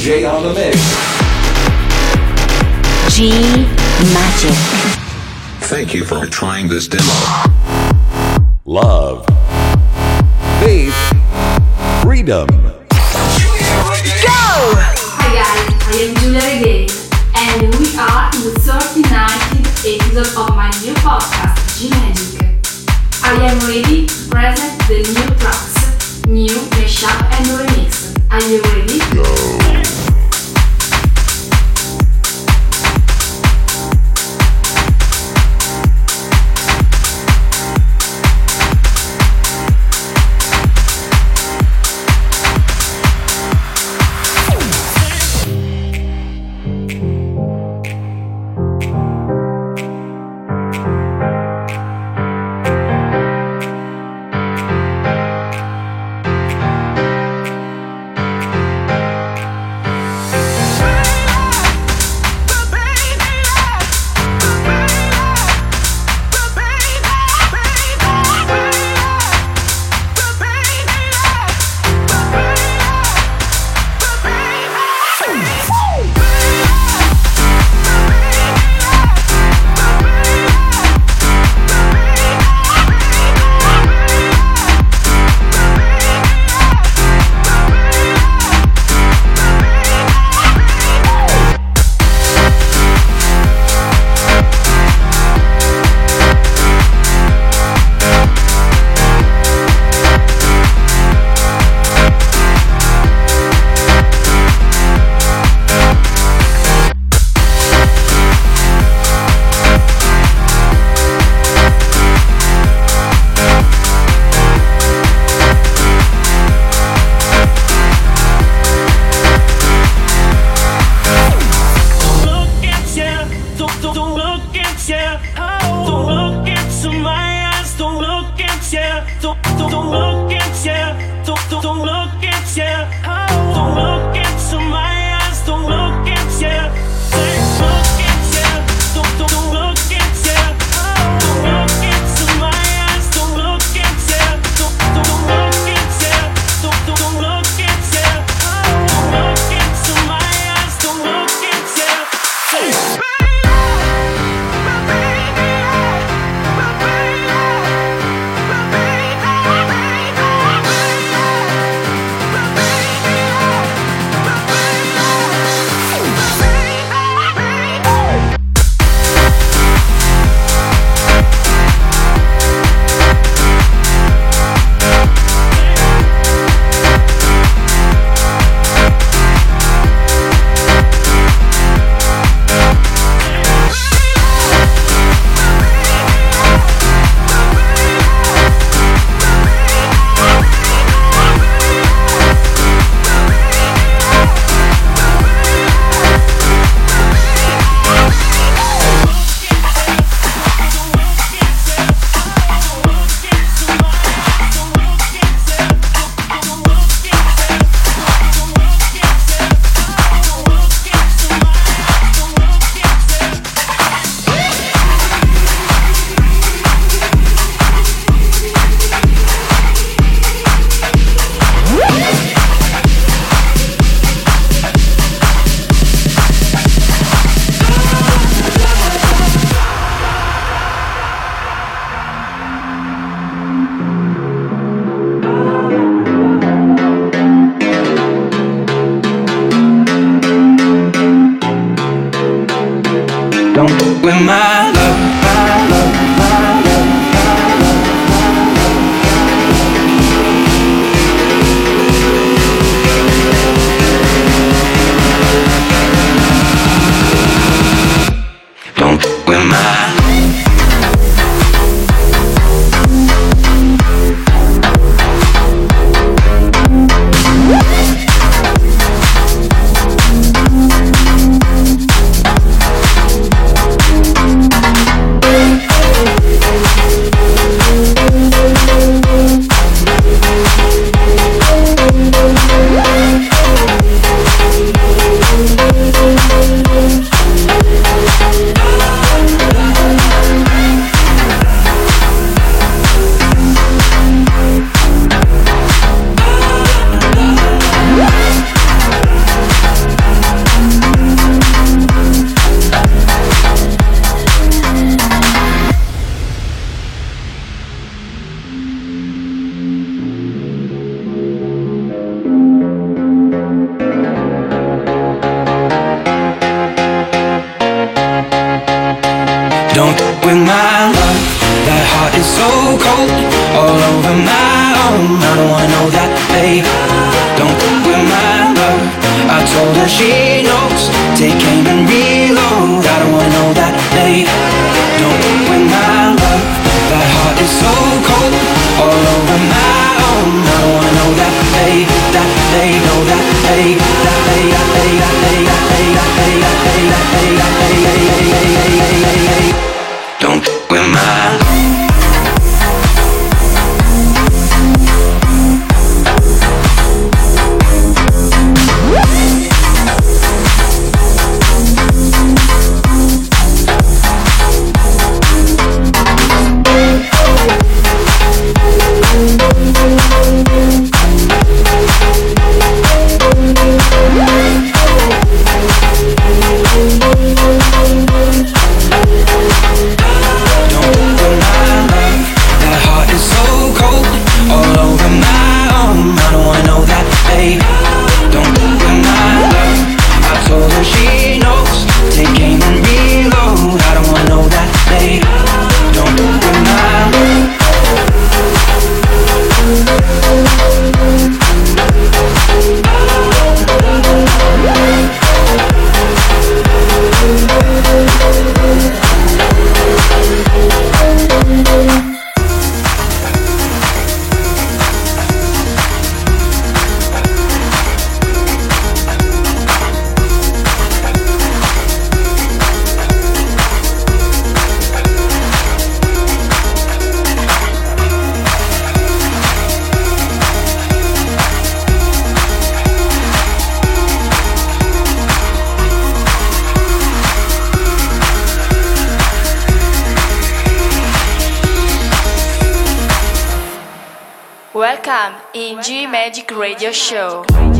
DJ on the mix. G Magic. Thank you for trying this demo. Love. Faith. Freedom. Go! Hi guys, I am Giulia Regain, and we are in the 39th episode of my new podcast, G Magic. I am ready to present the new tracks, new mashup and remix. Are you ready? look Magic Radio Show.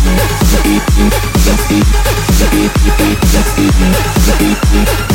Yeah.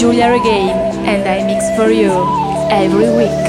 Giulia Regain and I mix for you every week.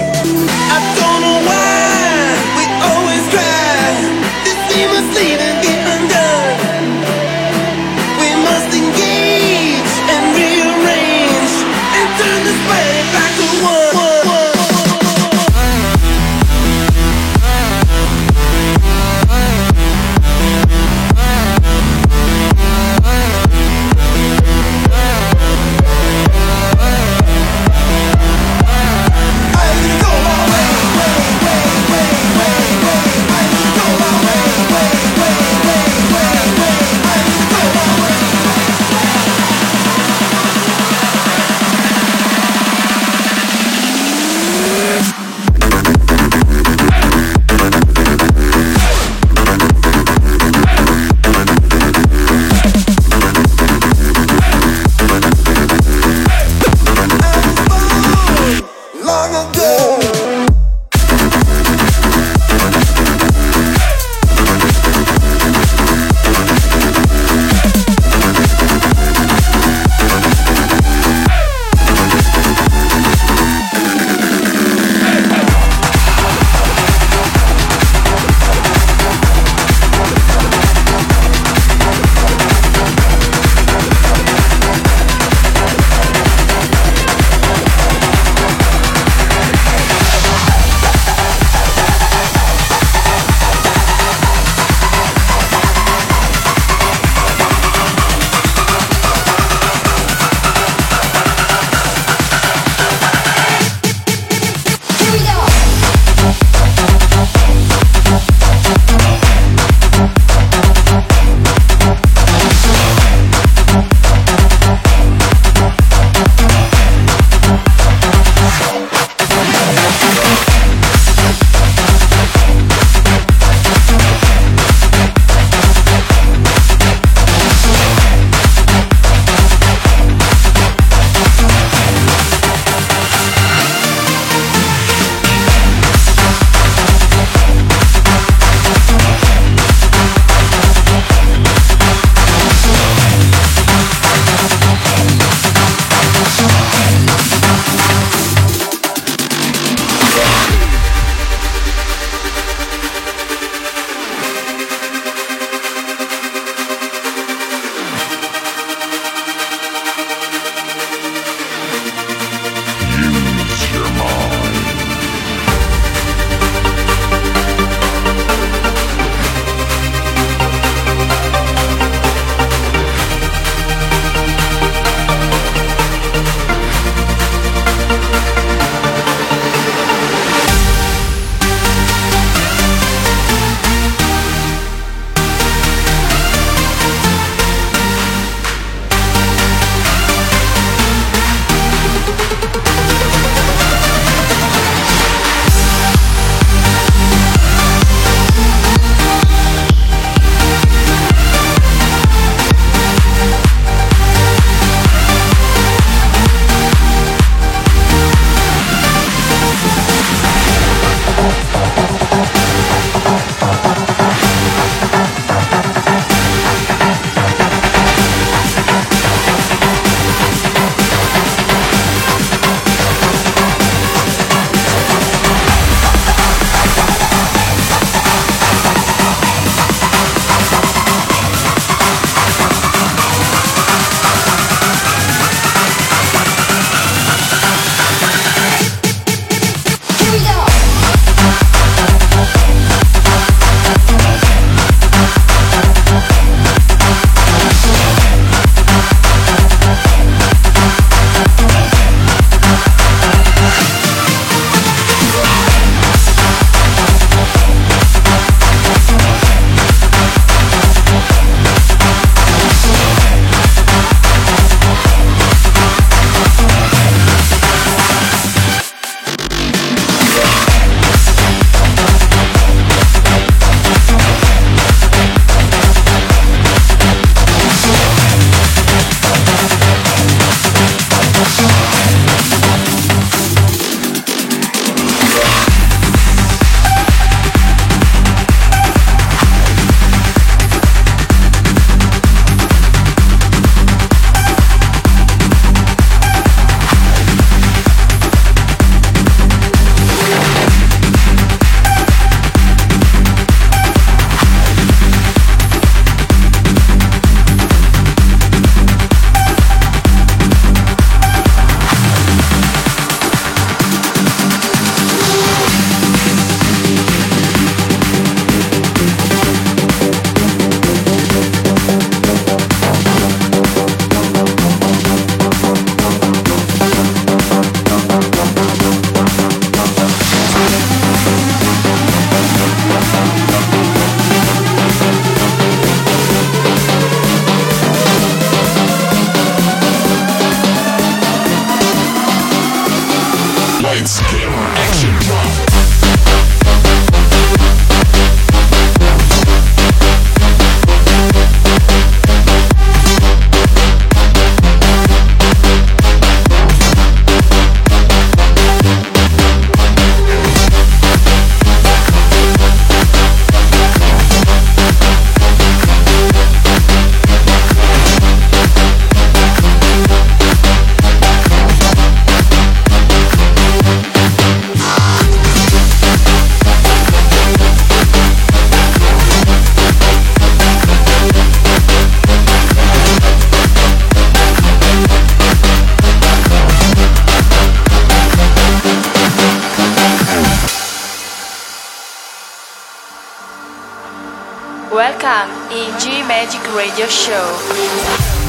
Welcome in G Magic Radio Show.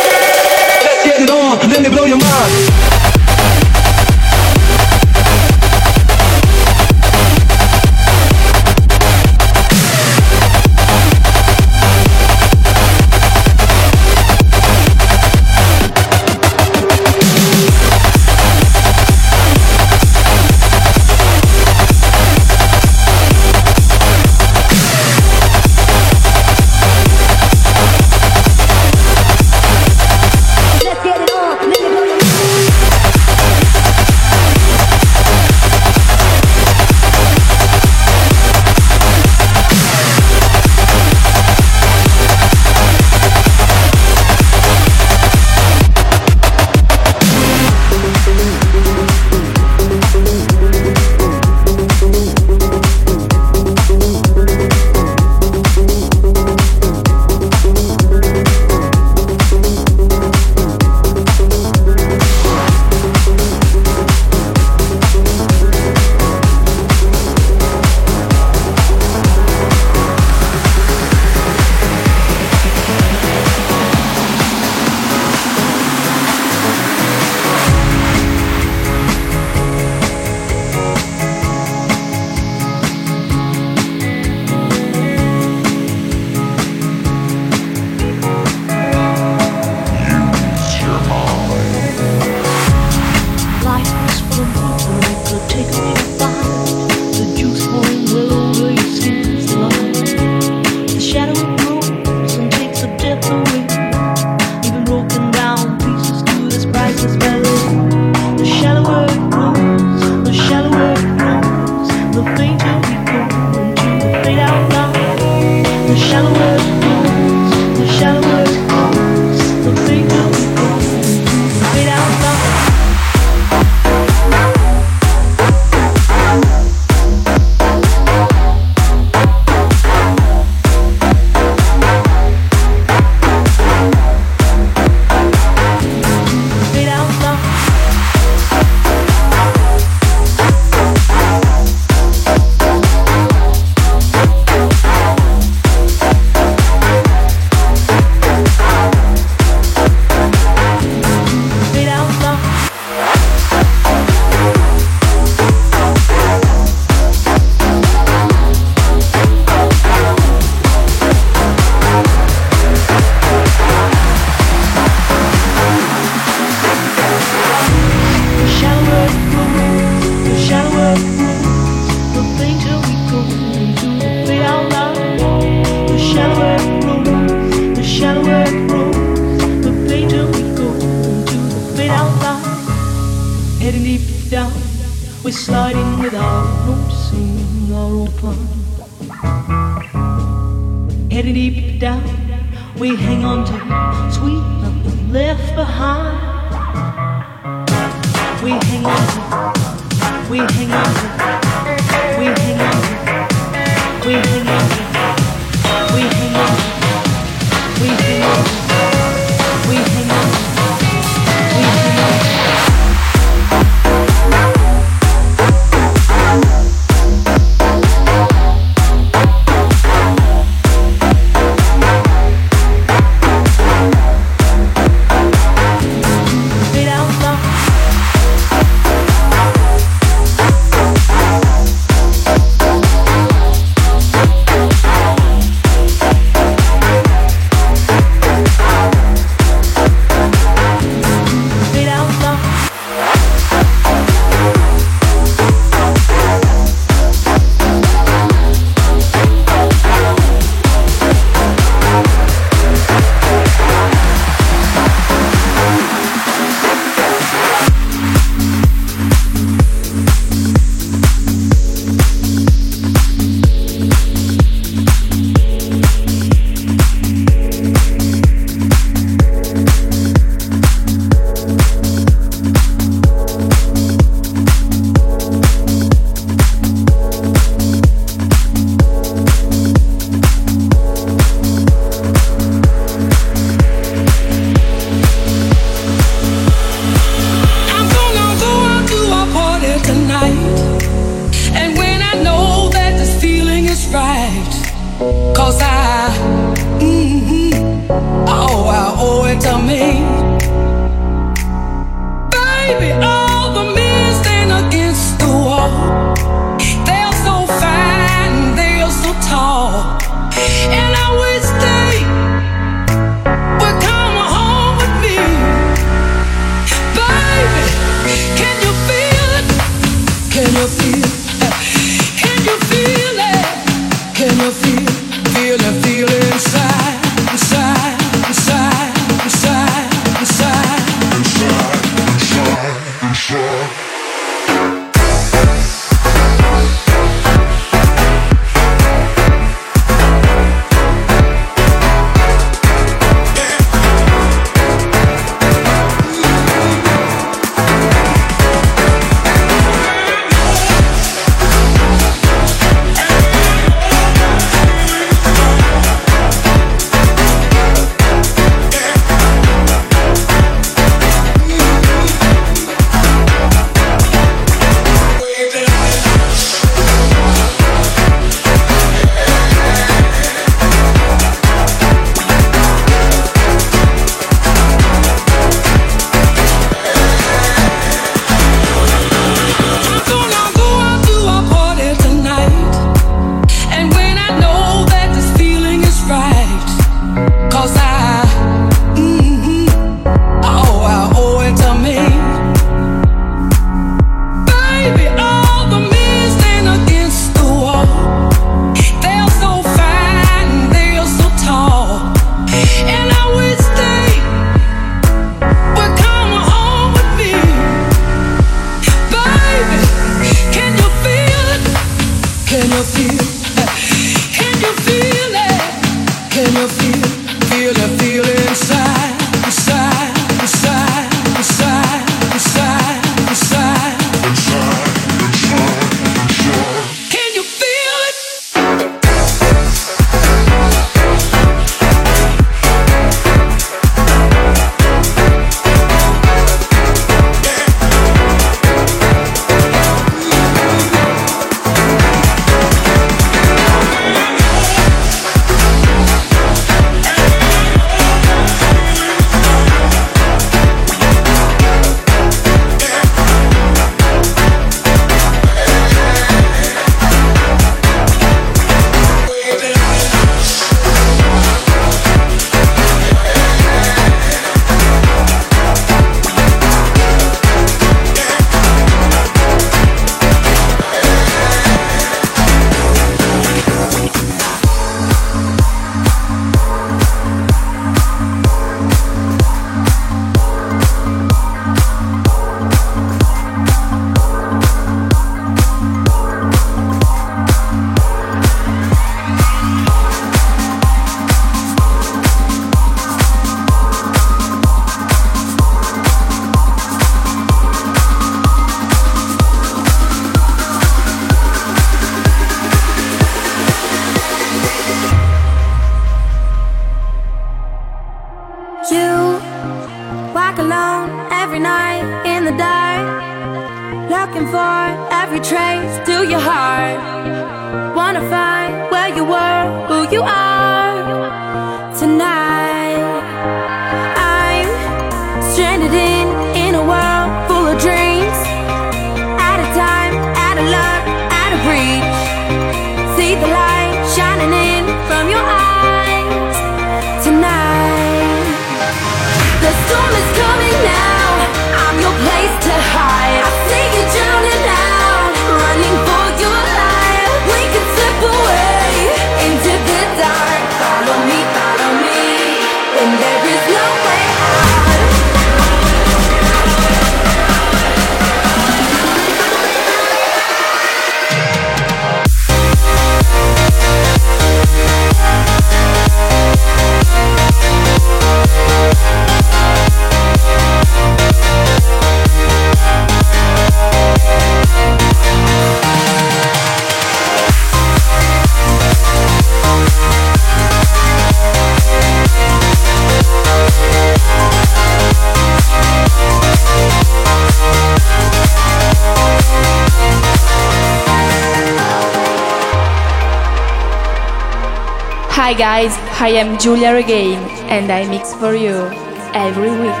Hi guys, I am Giulia Regain, and I mix for you every week.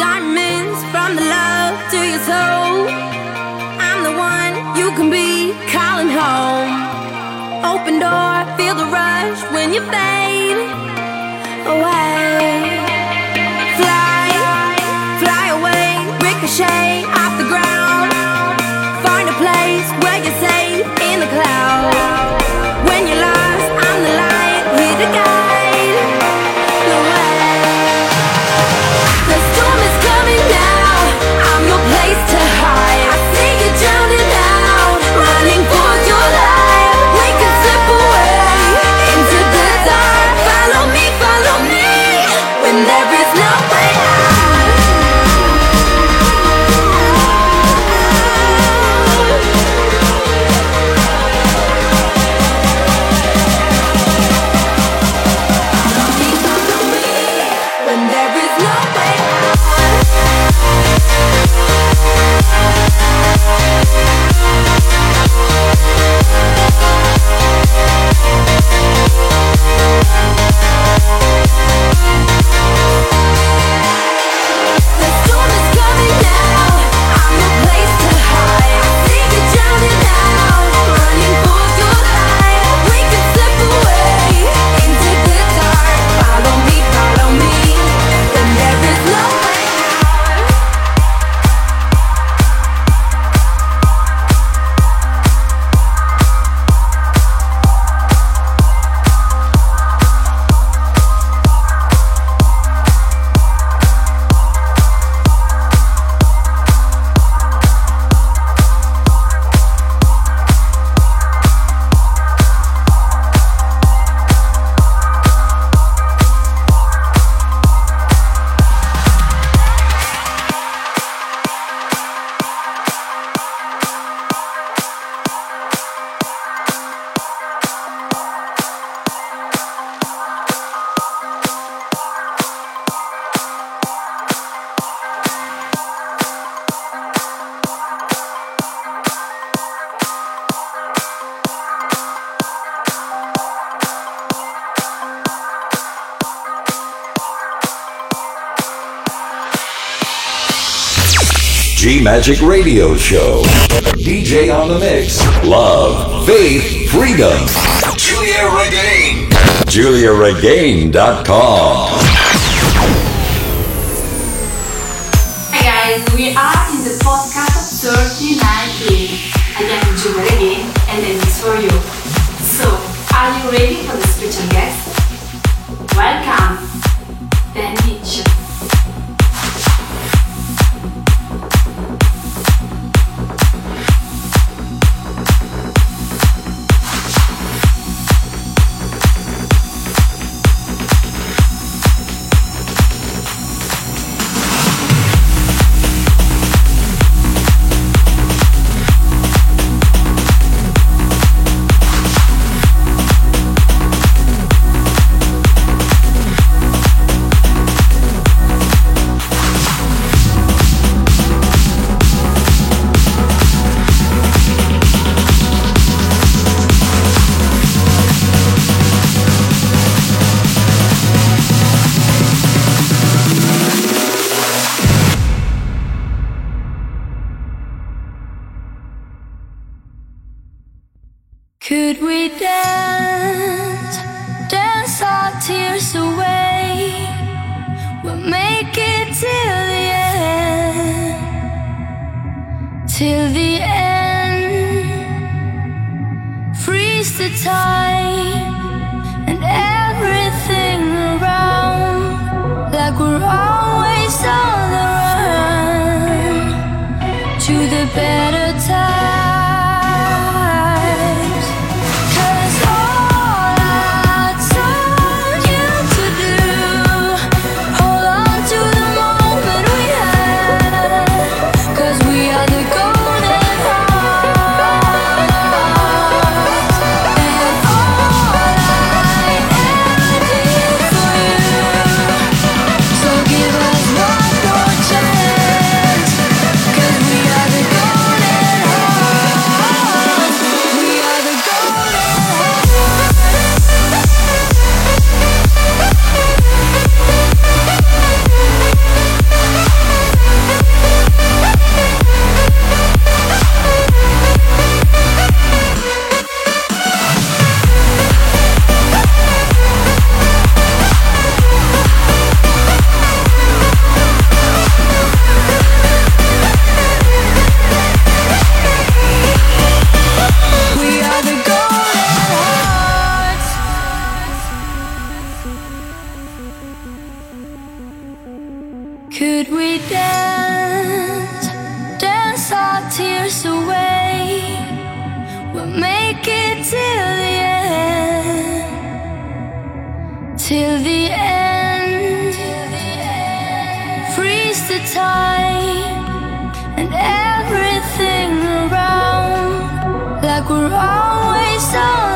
Diamonds from the love to your soul. I'm the one you can be calling home. Open door, feel the rush when you fade away. Magic Radio Show. DJ on the Mix. Love, Faith, Freedom. Giulia Regain. GiuliaRegain.com. Hey guys, we are in the podcast 39A. I am Giulia Regain, and then it's for you. So, are you ready for the special guest? Welcome. Could we dance, dance our tears away? We'll make it till the end, till the end. Freeze the time and everything around, like we're always on the run to the better. and everything around, like we're always on.